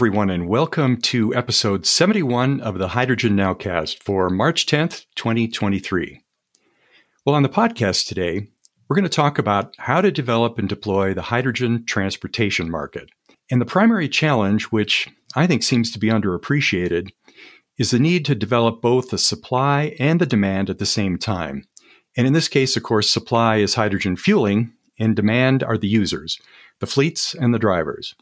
everyone, and welcome to episode 71 of the Hydrogen Nowcast for March 10th, 2023. Well, on the podcast today, we're going to talk about how to develop and deploy the hydrogen transportation market. And the primary challenge, which I think seems to be underappreciated, is the need to develop both the supply and the demand at the same time. And in this case, of course, supply is hydrogen fueling, and demand are the users, the fleets and the drivers.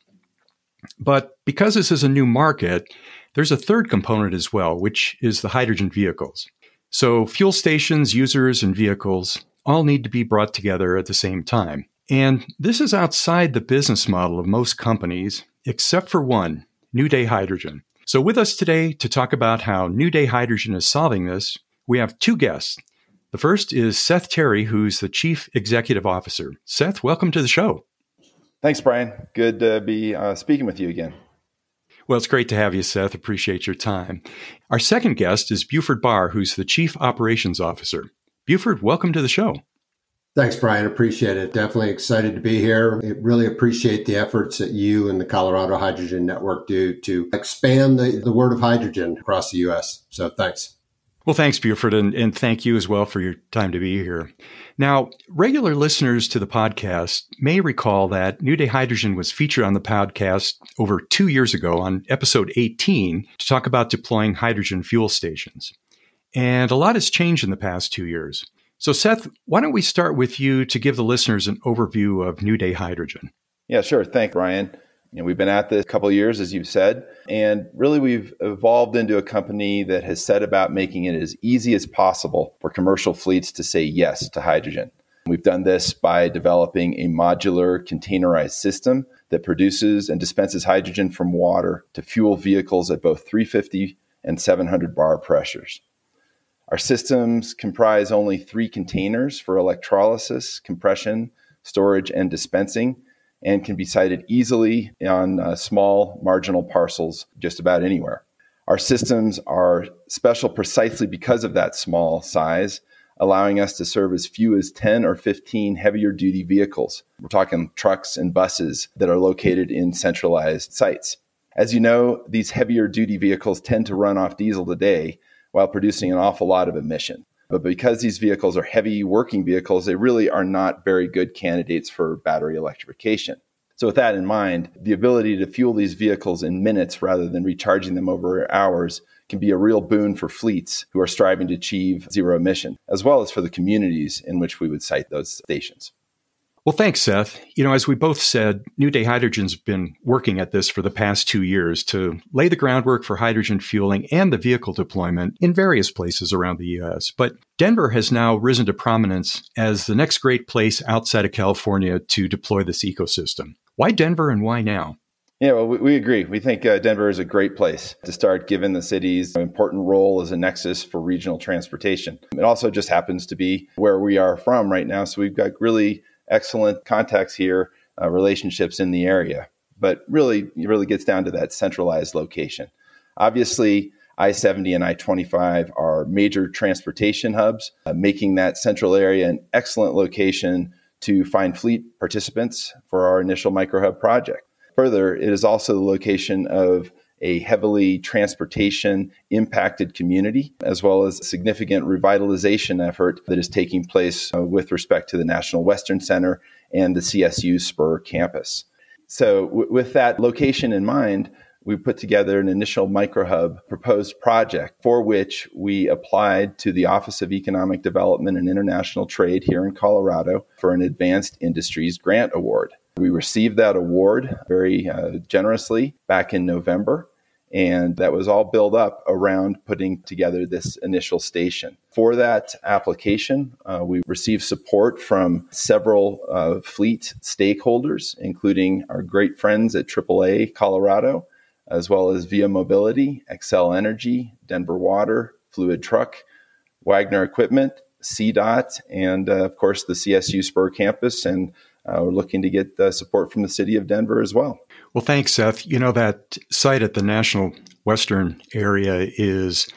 But because this is a new market, there's a third component as well, which is the hydrogen vehicles. So, fuel stations, users, and vehicles all need to be brought together at the same time. And this is outside the business model of most companies, except for one, New Day Hydrogen. So, with us today to talk about how New Day Hydrogen is solving this, we have two guests. The first is Seth Terry, who's the Chief Executive Officer. Seth, welcome to the show. Thanks, Brian. Good to be uh, speaking with you again. Well, it's great to have you, Seth. Appreciate your time. Our second guest is Buford Barr, who's the Chief Operations Officer. Buford, welcome to the show. Thanks, Brian. Appreciate it. Definitely excited to be here. I really appreciate the efforts that you and the Colorado Hydrogen Network do to expand the, the word of hydrogen across the U.S. So thanks. Well, thanks, Buford, and, and thank you as well for your time to be here. Now, regular listeners to the podcast may recall that New Day Hydrogen was featured on the podcast over two years ago on episode 18 to talk about deploying hydrogen fuel stations. And a lot has changed in the past two years. So, Seth, why don't we start with you to give the listeners an overview of New Day Hydrogen? Yeah, sure. Thanks Brian. You know, we've been at this a couple years, as you've said, and really we've evolved into a company that has set about making it as easy as possible for commercial fleets to say yes to hydrogen. We've done this by developing a modular containerized system that produces and dispenses hydrogen from water to fuel vehicles at both 350 and 700 bar pressures. Our systems comprise only three containers for electrolysis, compression, storage, and dispensing and can be sited easily on uh, small marginal parcels just about anywhere. Our systems are special precisely because of that small size, allowing us to serve as few as 10 or 15 heavier duty vehicles. We're talking trucks and buses that are located in centralized sites. As you know, these heavier duty vehicles tend to run off diesel today while producing an awful lot of emission. But because these vehicles are heavy working vehicles, they really are not very good candidates for battery electrification. So, with that in mind, the ability to fuel these vehicles in minutes rather than recharging them over hours can be a real boon for fleets who are striving to achieve zero emission, as well as for the communities in which we would site those stations. Well, thanks, Seth. You know, as we both said, New Day Hydrogen's been working at this for the past two years to lay the groundwork for hydrogen fueling and the vehicle deployment in various places around the U.S. But Denver has now risen to prominence as the next great place outside of California to deploy this ecosystem. Why Denver and why now? Yeah, well, we, we agree. We think uh, Denver is a great place to start, given the city's important role as a nexus for regional transportation. It also just happens to be where we are from right now. So we've got really excellent contacts here, uh, relationships in the area. But really, it really gets down to that centralized location. Obviously, I 70 and I 25 are major transportation hubs, uh, making that central area an excellent location to find fleet participants for our initial micro hub project. Further, it is also the location of a heavily transportation impacted community, as well as significant revitalization effort that is taking place uh, with respect to the National Western Center and the CSU Spur campus. So, w- with that location in mind, we put together an initial microhub proposed project for which we applied to the Office of Economic Development and International Trade here in Colorado for an Advanced Industries Grant Award. We received that award very uh, generously back in November. And that was all built up around putting together this initial station. For that application, uh, we received support from several uh, fleet stakeholders, including our great friends at AAA Colorado, as well as Via Mobility, Xcel Energy, Denver Water, Fluid Truck, Wagner Equipment, CDOT, and uh, of course the CSU Spur campus and uh, we're looking to get uh, support from the city of Denver as well. Well, thanks, Seth. You know, that site at the National Western area is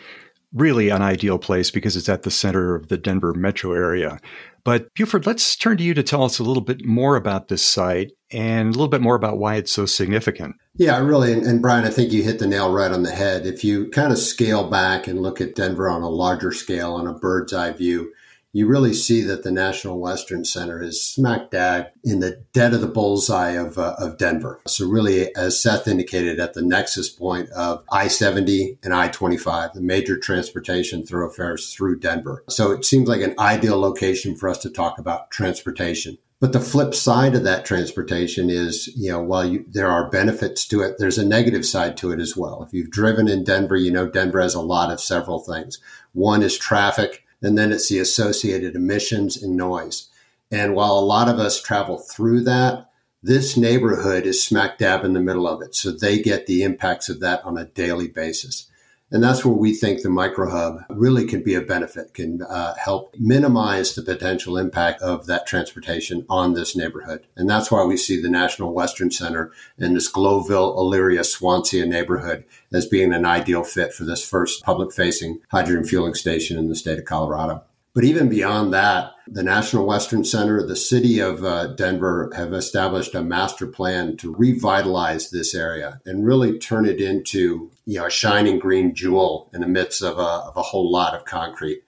really an ideal place because it's at the center of the Denver metro area. But Buford, let's turn to you to tell us a little bit more about this site and a little bit more about why it's so significant. Yeah, really. And, and, Brian, I think you hit the nail right on the head. If you kind of scale back and look at Denver on a larger scale, on a bird's eye view, you really see that the National Western Center is smack dab in the dead of the bullseye of, uh, of Denver. So, really, as Seth indicated, at the nexus point of I 70 and I 25, the major transportation thoroughfares through Denver. So, it seems like an ideal location for us to talk about transportation. But the flip side of that transportation is, you know, while you, there are benefits to it, there's a negative side to it as well. If you've driven in Denver, you know Denver has a lot of several things. One is traffic and then it's the associated emissions and noise. And while a lot of us travel through that, this neighborhood is smack dab in the middle of it. So they get the impacts of that on a daily basis. And that's where we think the micro hub really can be a benefit, can uh, help minimize the potential impact of that transportation on this neighborhood. And that's why we see the National Western Center and this Globeville, Elyria, Swansea neighborhood as being an ideal fit for this first public facing hydrogen fueling station in the state of Colorado. But even beyond that, the National Western Center, the city of uh, Denver have established a master plan to revitalize this area and really turn it into you know, a shining green jewel in the midst of a, of a whole lot of concrete,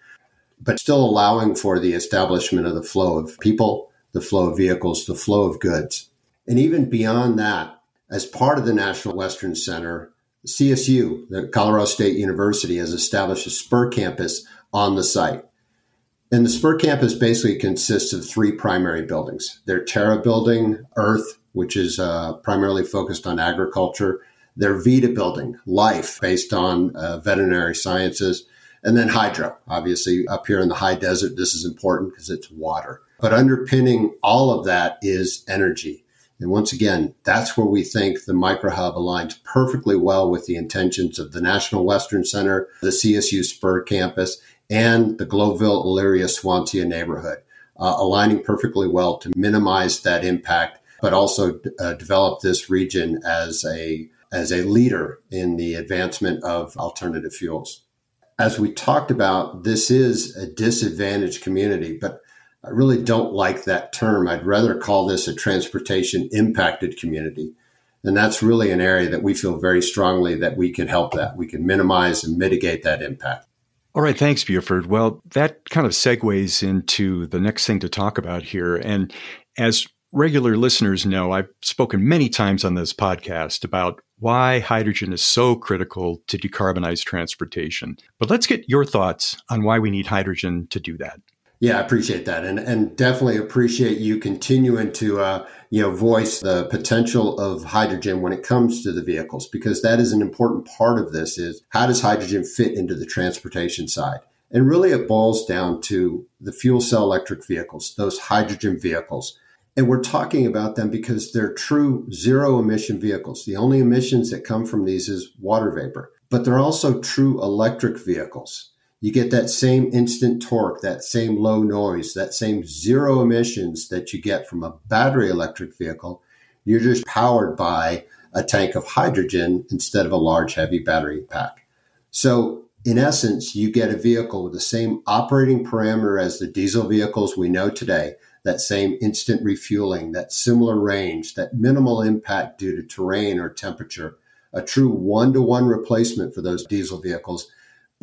but still allowing for the establishment of the flow of people, the flow of vehicles, the flow of goods. And even beyond that, as part of the National Western Center, CSU, the Colorado State University, has established a spur campus on the site. And the Spur campus basically consists of three primary buildings. Their Terra building, Earth, which is uh, primarily focused on agriculture, their Vita building, Life, based on uh, veterinary sciences, and then Hydro. Obviously, up here in the high desert, this is important because it's water. But underpinning all of that is energy. And once again, that's where we think the microhub aligns perfectly well with the intentions of the National Western Center, the CSU Spur campus, and the Globeville, Elyria, Swansea neighborhood, uh, aligning perfectly well to minimize that impact, but also uh, develop this region as a as a leader in the advancement of alternative fuels. As we talked about, this is a disadvantaged community, but I really don't like that term. I'd rather call this a transportation impacted community. And that's really an area that we feel very strongly that we can help that. We can minimize and mitigate that impact. All right, thanks, Buford. Well, that kind of segues into the next thing to talk about here. And as regular listeners know, I've spoken many times on this podcast about why hydrogen is so critical to decarbonize transportation. But let's get your thoughts on why we need hydrogen to do that. Yeah, I appreciate that, and and definitely appreciate you continuing to uh, you know voice the potential of hydrogen when it comes to the vehicles because that is an important part of this. Is how does hydrogen fit into the transportation side? And really, it boils down to the fuel cell electric vehicles, those hydrogen vehicles. And we're talking about them because they're true zero emission vehicles. The only emissions that come from these is water vapor, but they're also true electric vehicles you get that same instant torque, that same low noise, that same zero emissions that you get from a battery electric vehicle. You're just powered by a tank of hydrogen instead of a large, heavy battery pack. So, in essence, you get a vehicle with the same operating parameter as the diesel vehicles we know today, that same instant refueling, that similar range, that minimal impact due to terrain or temperature, a true one to one replacement for those diesel vehicles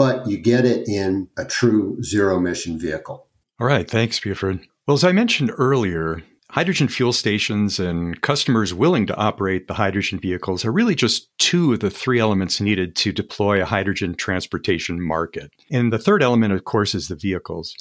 but you get it in a true zero emission vehicle. All right. Thanks, Buford. Well, as I mentioned earlier, hydrogen fuel stations and customers willing to operate the hydrogen vehicles are really just two of the three elements needed to deploy a hydrogen transportation market. And the third element, of course, is the vehicles.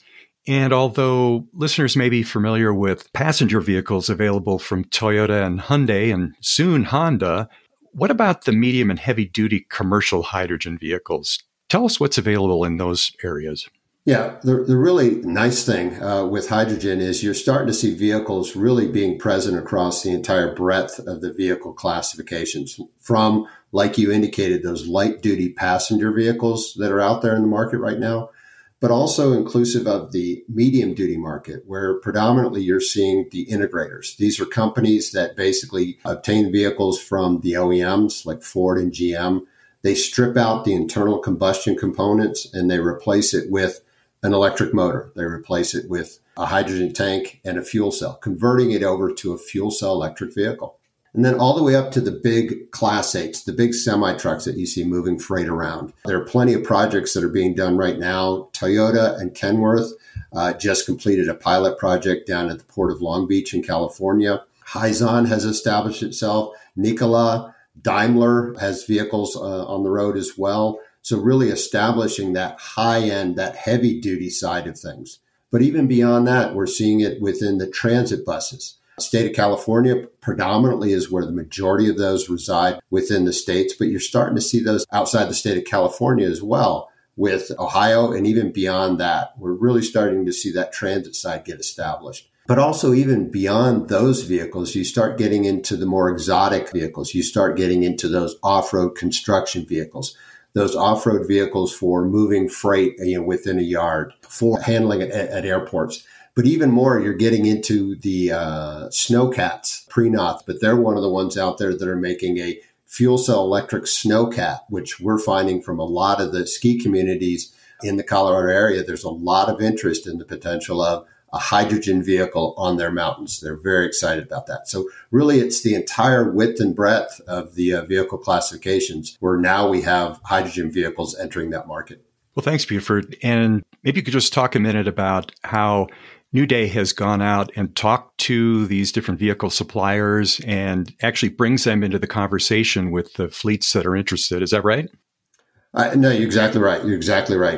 And although listeners may be familiar with passenger vehicles available from Toyota and Hyundai and soon Honda, what about the medium and heavy duty commercial hydrogen vehicles? Tell us what's available in those areas. Yeah, the, the really nice thing uh, with hydrogen is you're starting to see vehicles really being present across the entire breadth of the vehicle classifications from, like you indicated, those light duty passenger vehicles that are out there in the market right now, but also inclusive of the medium duty market, where predominantly you're seeing the integrators. These are companies that basically obtain vehicles from the OEMs like Ford and GM They strip out the internal combustion components and they replace it with an electric motor. They replace it with a hydrogen tank and a fuel cell, converting it over to a fuel cell electric vehicle. And then all the way up to the big class eights, the big semi trucks that you see moving freight around. There are plenty of projects that are being done right now. Toyota and Kenworth uh, just completed a pilot project down at the port of Long Beach in California. Hyzon has established itself. Nikola, Daimler has vehicles uh, on the road as well. So really establishing that high end, that heavy duty side of things. But even beyond that, we're seeing it within the transit buses. State of California predominantly is where the majority of those reside within the states, but you're starting to see those outside the state of California as well with Ohio and even beyond that. We're really starting to see that transit side get established. But also, even beyond those vehicles, you start getting into the more exotic vehicles. You start getting into those off road construction vehicles, those off road vehicles for moving freight you know, within a yard, for handling it at, at airports. But even more, you're getting into the uh, snowcats, Prinoth, but they're one of the ones out there that are making a fuel cell electric snowcat, which we're finding from a lot of the ski communities in the Colorado area. There's a lot of interest in the potential of a hydrogen vehicle on their mountains. They're very excited about that. So really it's the entire width and breadth of the uh, vehicle classifications where now we have hydrogen vehicles entering that market. Well, thanks, Buford. And maybe you could just talk a minute about how Newday has gone out and talked to these different vehicle suppliers and actually brings them into the conversation with the fleets that are interested. Is that right? Uh, no, you're exactly right. You're exactly right.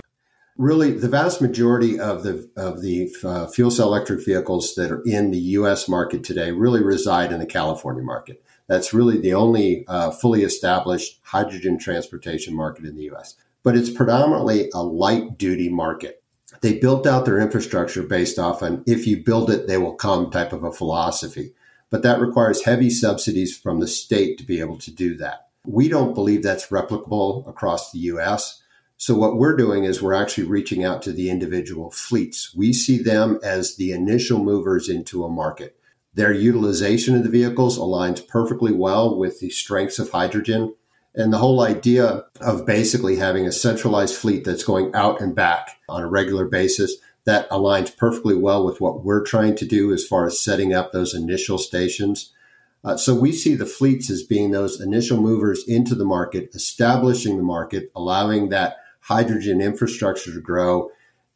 Really, the vast majority of the of the uh, fuel cell electric vehicles that are in the U.S. market today really reside in the California market. That's really the only uh, fully established hydrogen transportation market in the U.S. But it's predominantly a light duty market they built out their infrastructure based off an if you build it, they will come type of a philosophy. But that requires heavy subsidies from the state to be able to do that. We don't believe that's replicable across the US. So what we're doing is we're actually reaching out to the individual fleets. We see them as the initial movers into a market. Their utilization of the vehicles aligns perfectly well with the strengths of hydrogen and the whole idea of basically having a centralized fleet that's going out and back on a regular basis that aligns perfectly well with what we're trying to do as far as setting up those initial stations. Uh, so we see the fleets as being those initial movers into the market, establishing the market, allowing that hydrogen infrastructure to grow,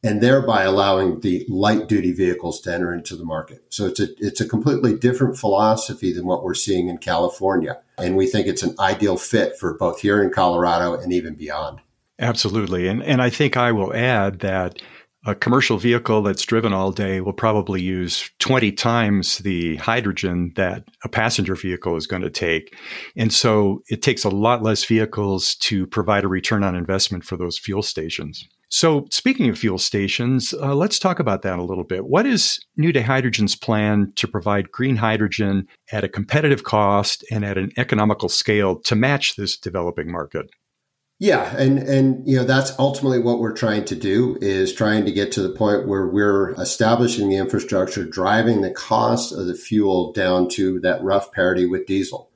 and thereby allowing the light duty vehicles to enter into the market. So it's a it's a completely different philosophy than what we're seeing in California, and we think it's an ideal fit for both here in Colorado and even beyond. Absolutely, and and I think I will add that a commercial vehicle that's driven all day will probably use 20 times the hydrogen that a passenger vehicle is going to take. And so it takes a lot less vehicles to provide a return on investment for those fuel stations. So, speaking of fuel stations, uh, let's talk about that a little bit. What is Newday Hydrogen's plan to provide green hydrogen at a competitive cost and at an economical scale to match this developing market? Yeah, and and you know that's ultimately what we're trying to do is trying to get to the point where we're establishing the infrastructure, driving the cost of the fuel down to that rough parity with diesel.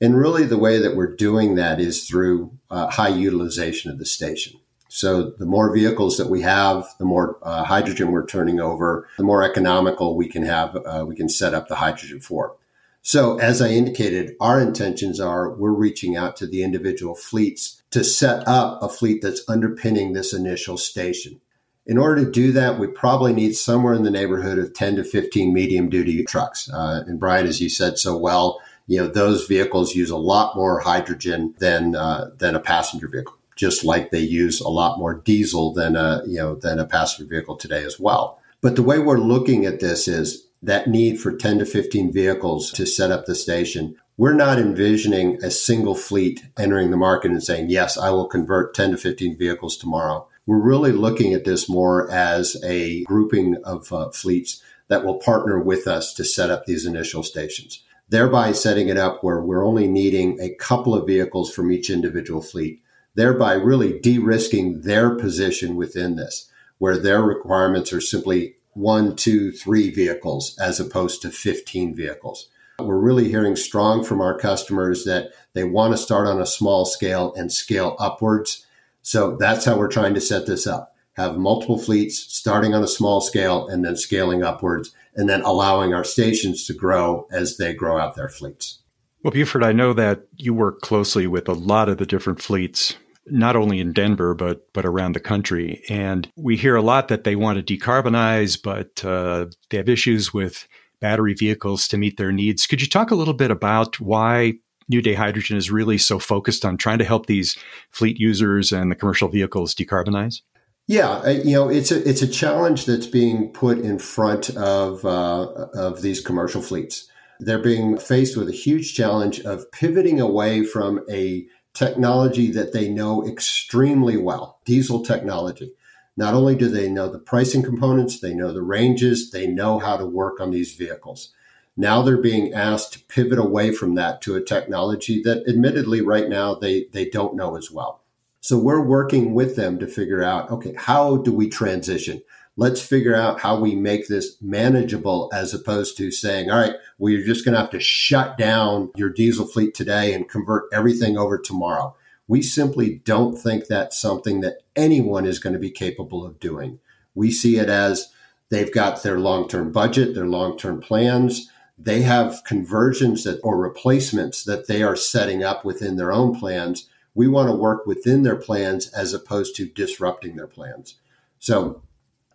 And really, the way that we're doing that is through uh, high utilization of the station. So the more vehicles that we have, the more uh, hydrogen we're turning over, the more economical we can have, uh, we can set up the hydrogen for. So as I indicated, our intentions are we're reaching out to the individual fleets to set up a fleet that's underpinning this initial station. In order to do that, we probably need somewhere in the neighborhood of 10 to 15 medium duty trucks. Uh, and Brian, as you said so well, you know, those vehicles use a lot more hydrogen than, uh, than a passenger vehicle just like they use a lot more diesel than a, you know, than a passenger vehicle today as well. But the way we're looking at this is that need for 10 to 15 vehicles to set up the station. We're not envisioning a single fleet entering the market and saying, yes, I will convert 10 to 15 vehicles tomorrow. We're really looking at this more as a grouping of uh, fleets that will partner with us to set up these initial stations, thereby setting it up where we're only needing a couple of vehicles from each individual fleet thereby really de risking their position within this, where their requirements are simply one, two, three vehicles as opposed to 15 vehicles. We're really hearing strong from our customers that they want to start on a small scale and scale upwards. So that's how we're trying to set this up. Have multiple fleets starting on a small scale and then scaling upwards and then allowing our stations to grow as they grow out their fleets. Well, Buford, I know that you work closely with a lot of the different fleets not only in Denver but but around the country. And we hear a lot that they want to decarbonize, but uh, they have issues with battery vehicles to meet their needs. Could you talk a little bit about why New Day Hydrogen is really so focused on trying to help these fleet users and the commercial vehicles decarbonize? Yeah, you know, it's a it's a challenge that's being put in front of uh, of these commercial fleets. They're being faced with a huge challenge of pivoting away from a technology that they know extremely well, diesel technology. Not only do they know the pricing components, they know the ranges, they know how to work on these vehicles. Now they're being asked to pivot away from that to a technology that admittedly right now they, they don't know as well. So we're working with them to figure out, okay, how do we transition? Let's figure out how we make this manageable as opposed to saying, all right, well, you're just going to have to shut down your diesel fleet today and convert everything over tomorrow. We simply don't think that's something that anyone is going to be capable of doing. We see it as they've got their long term budget, their long term plans. They have conversions that, or replacements that they are setting up within their own plans. We want to work within their plans as opposed to disrupting their plans. So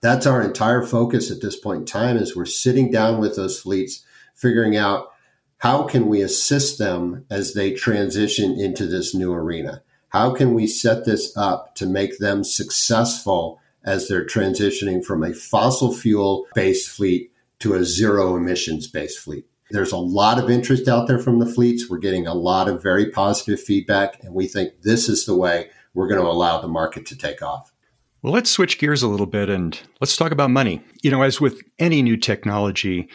that's our entire focus at this point in time is we're sitting down with those fleets figuring out how can we assist them as they transition into this new arena? How can we set this up to make them successful as they're transitioning from a fossil fuel based fleet to a zero emissions based fleet? There's a lot of interest out there from the fleets. We're getting a lot of very positive feedback and we think this is the way we're going to allow the market to take off well, let's switch gears a little bit and let's talk about money. You know, as with any new technology,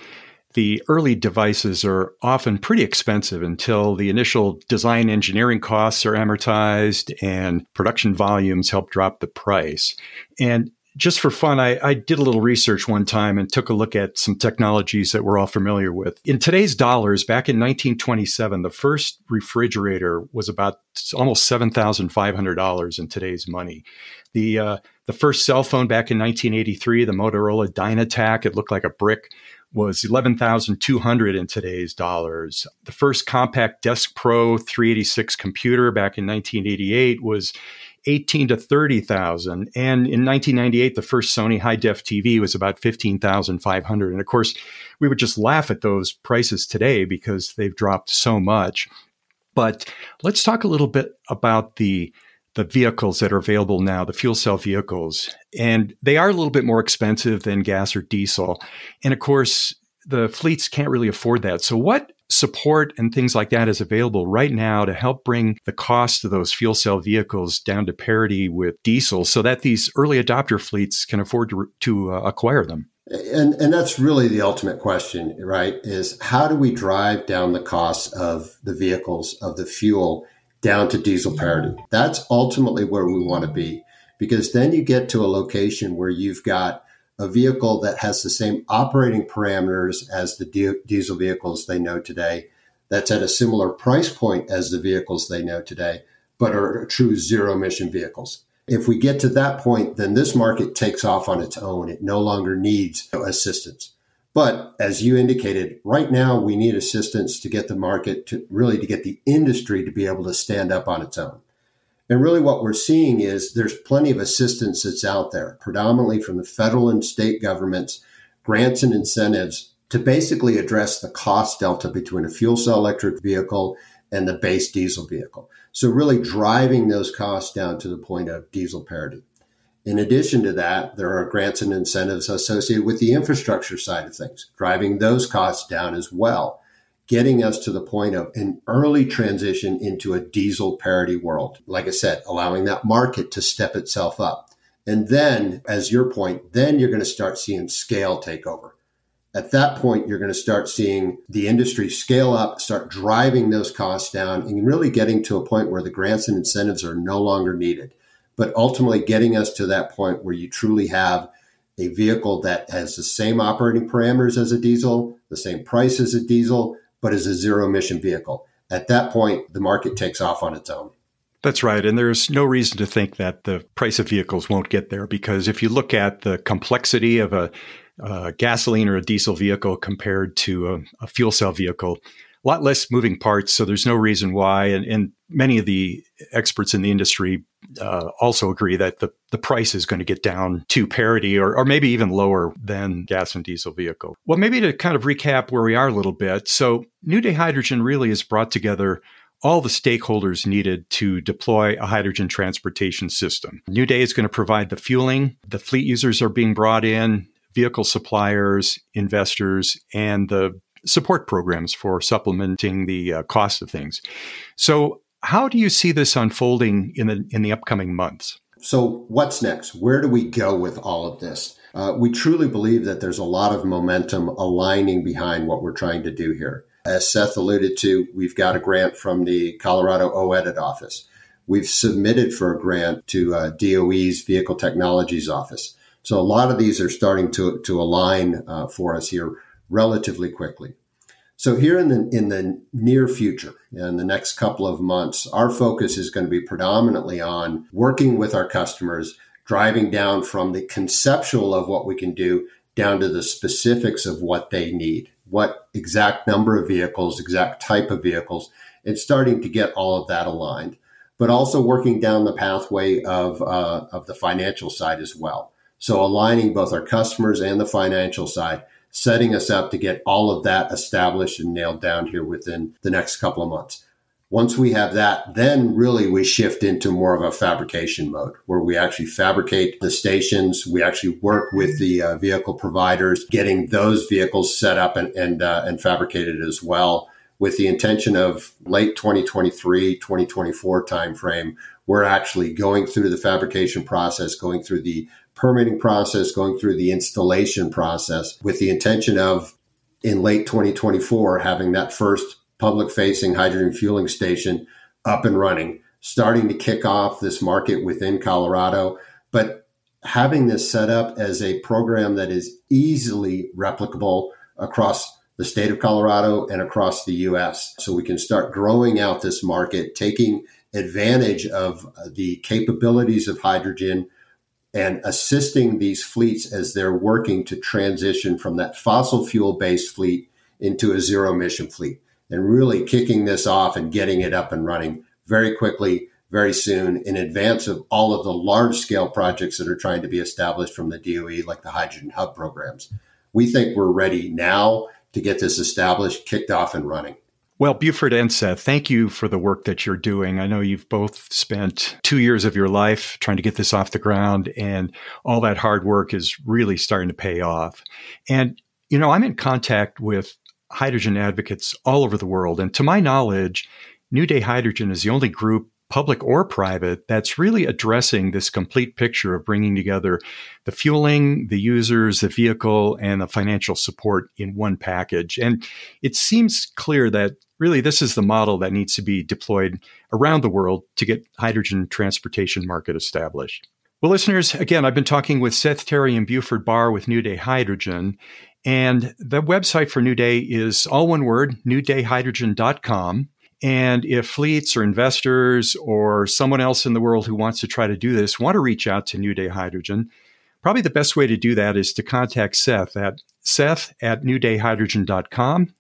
the early devices are often pretty expensive until the initial design engineering costs are amortized and production volumes help drop the price. And just for fun, I, I, did a little research one time and took a look at some technologies that we're all familiar with. In today's dollars, back in 1927, the first refrigerator was about almost $7,500 in today's money. The uh, the first cell phone back in 1983, the Motorola Dynatac, it looked like a brick, was 11,200 in today's dollars. The first Compaq Deskpro 386 computer back in 1988 was 18 to 30,000. And in 1998, the first Sony high def TV was about 15,500. And of course, we would just laugh at those prices today because they've dropped so much. But let's talk a little bit about the the vehicles that are available now, the fuel cell vehicles. And they are a little bit more expensive than gas or diesel. And of course, the fleets can't really afford that. So, what support and things like that is available right now to help bring the cost of those fuel cell vehicles down to parity with diesel so that these early adopter fleets can afford to, to uh, acquire them? And, and that's really the ultimate question, right? Is how do we drive down the costs of the vehicles, of the fuel? Down to diesel parity. That's ultimately where we want to be because then you get to a location where you've got a vehicle that has the same operating parameters as the diesel vehicles they know today, that's at a similar price point as the vehicles they know today, but are true zero emission vehicles. If we get to that point, then this market takes off on its own. It no longer needs assistance. But as you indicated, right now we need assistance to get the market to really to get the industry to be able to stand up on its own. And really what we're seeing is there's plenty of assistance that's out there, predominantly from the federal and state governments, grants and incentives to basically address the cost delta between a fuel cell electric vehicle and the base diesel vehicle. So really driving those costs down to the point of diesel parity. In addition to that, there are grants and incentives associated with the infrastructure side of things, driving those costs down as well, getting us to the point of an early transition into a diesel parity world. Like I said, allowing that market to step itself up. And then, as your point, then you're going to start seeing scale take over. At that point, you're going to start seeing the industry scale up, start driving those costs down, and really getting to a point where the grants and incentives are no longer needed but ultimately getting us to that point where you truly have a vehicle that has the same operating parameters as a diesel, the same price as a diesel, but is a zero emission vehicle. At that point, the market takes off on its own. That's right. And there's no reason to think that the price of vehicles won't get there because if you look at the complexity of a, a gasoline or a diesel vehicle compared to a, a, fuel cell vehicle, a lot less moving parts. So there's no reason why. And, and many of the experts in the industry uh, also agree that the, the price is going to get down to parity or, or maybe even lower than gas and diesel vehicle. Well, maybe to kind of recap where we are a little bit. So New Day Hydrogen really has brought together all the stakeholders needed to deploy a hydrogen transportation system. New Day is going to provide the fueling, the fleet users are being brought in, vehicle suppliers, investors, and the support programs for supplementing the uh, cost of things. So, how do you see this unfolding in the in the upcoming months? So, what's next? Where do we go with all of this? Uh, we truly believe that there's a lot of momentum aligning behind what we're trying to do here. As Seth alluded to, we've got a grant from the Colorado OEDIT office. We've submitted for a grant to uh, DOE's Vehicle Technologies Office. So a lot of these are starting to, to align uh, for us here relatively quickly. So here in the in the near future, in the next couple of months, our focus is going to be predominantly on working with our customers, driving down from the conceptual of what we can do down to the specifics of what they need, what exact number of vehicles, exact type of vehicles, and starting to get all of that aligned. But also working down the pathway of uh, of the financial side as well. So aligning both our customers and the financial side setting us up to get all of that established and nailed down here within the next couple of months. Once we have that, then really we shift into more of a fabrication mode where we actually fabricate the stations. We actually work with the uh, vehicle providers, getting those vehicles set up and, and, uh, and fabricated as well with the intention of late 2023, 2024 timeframe. We're actually going through the fabrication process, going through the permitting process, going through the installation process with the intention of in late 2024 having that first public facing hydrogen fueling station up and running, starting to kick off this market within Colorado, but having this set up as a program that is easily replicable across the state of Colorado and across the US. So we can start growing out this market, taking advantage of the capabilities of hydrogen and assisting these fleets as they're working to transition from that fossil fuel based fleet into a zero emission fleet and really kicking this off and getting it up and running very quickly, very soon in advance of all of the large scale projects that are trying to be established from the DOE, like the hydrogen hub programs. We think we're ready now to get this established, kicked off, and running. Well, Buford and Seth, thank you for the work that you're doing. I know you've both spent two years of your life trying to get this off the ground, and all that hard work is really starting to pay off. And, you know, I'm in contact with hydrogen advocates all over the world. And to my knowledge, New Day Hydrogen is the only group public or private, that's really addressing this complete picture of bringing together the fueling, the users, the vehicle, and the financial support in one package. And it seems clear that really this is the model that needs to be deployed around the world to get hydrogen transportation market established. Well, listeners, again, I've been talking with Seth Terry and Buford Barr with New Day Hydrogen. And the website for New Day is all one word, newdayhydrogen.com. And if fleets or investors or someone else in the world who wants to try to do this want to reach out to New Day Hydrogen, probably the best way to do that is to contact Seth at seth at newdayhydrogen.com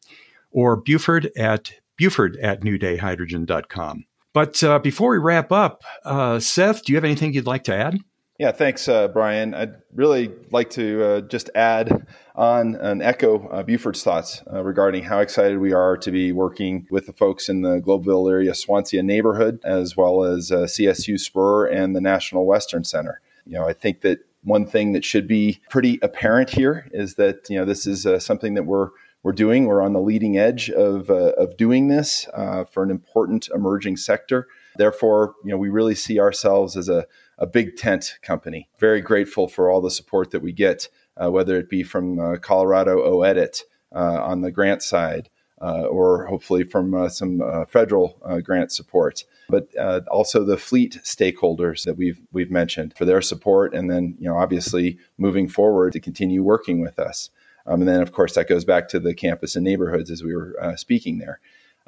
or Buford at buford at newdayhydrogen.com. But uh, before we wrap up, uh, Seth, do you have anything you'd like to add? Yeah, thanks, uh, Brian. I'd really like to uh, just add on and echo uh, Buford's thoughts uh, regarding how excited we are to be working with the folks in the Globeville area, Swansea neighborhood, as well as uh, CSU Spur and the National Western Center. You know, I think that one thing that should be pretty apparent here is that you know this is uh, something that we're we're doing. We're on the leading edge of of doing this for an important emerging sector. Therefore, you know, we really see ourselves as a a big tent company. Very grateful for all the support that we get, uh, whether it be from uh, Colorado OEDIT uh, on the grant side, uh, or hopefully from uh, some uh, federal grant support, but also the fleet stakeholders that we've we've mentioned for their support, and then you know obviously moving forward to continue working with us. Um, and then, of course, that goes back to the campus and neighborhoods as we were speaking there.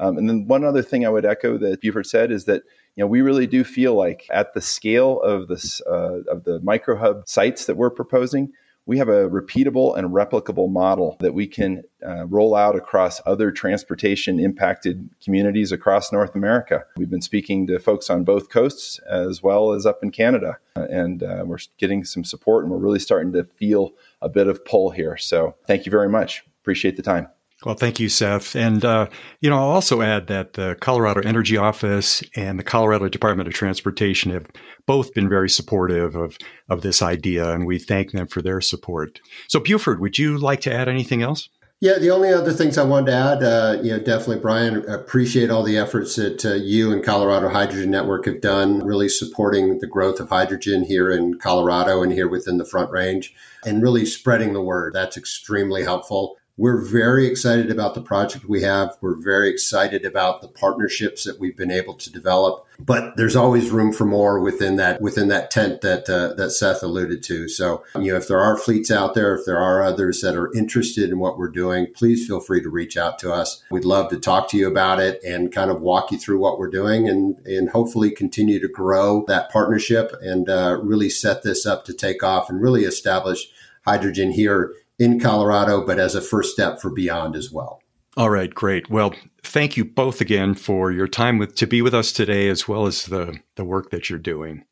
Um, and then one other thing I would echo that Buford said is that you know we really do feel like at the scale of this uh, of the microhub sites that we're proposing, we have a repeatable and replicable model that we can uh, roll out across other transportation impacted communities across North America. We've been speaking to folks on both coasts as well as up in Canada, uh, and uh, we're getting some support, and we're really starting to feel a bit of pull here. So, thank you very much. Appreciate the time. Well, thank you, Seth. And, uh, you know, I'll also add that the Colorado Energy Office and the Colorado Department of Transportation have both been very supportive of, of this idea, and we thank them for their support. So, Buford, would you like to add anything else? Yeah, the only other things I wanted to add, uh, you know, definitely, Brian, appreciate all the efforts that uh, you and Colorado Hydrogen Network have done, really supporting the growth of hydrogen here in Colorado and here within the Front Range, and really spreading the word. That's extremely helpful. We're very excited about the project we have. We're very excited about the partnerships that we've been able to develop. But there's always room for more within that within that tent that uh, that Seth alluded to. So, you know, if there are fleets out there, if there are others that are interested in what we're doing, please feel free to reach out to us. We'd love to talk to you about it and kind of walk you through what we're doing and and hopefully continue to grow that partnership and uh, really set this up to take off and really establish hydrogen here in Colorado, but as a first step for beyond as well. All right, great. Well, thank you both again for your time with to be with us today, as well as the the work that you're doing.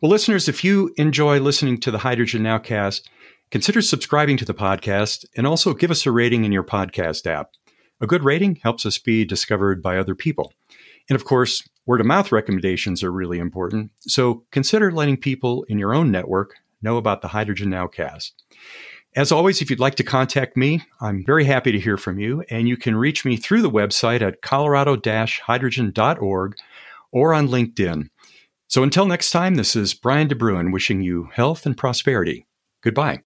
Well, listeners, if you enjoy listening to the Hydrogen Nowcast, consider subscribing to the podcast and also give us a rating in your podcast app. A good rating helps us be discovered by other people. And of course, word of mouth recommendations are really important. So consider letting people in your own network know about the Hydrogen Nowcast. As always, if you'd like to contact me, I'm very happy to hear from you, and you can reach me through the website at colorado hydrogen.org or on LinkedIn. So until next time, this is Brian DeBruin wishing you health and prosperity. Goodbye.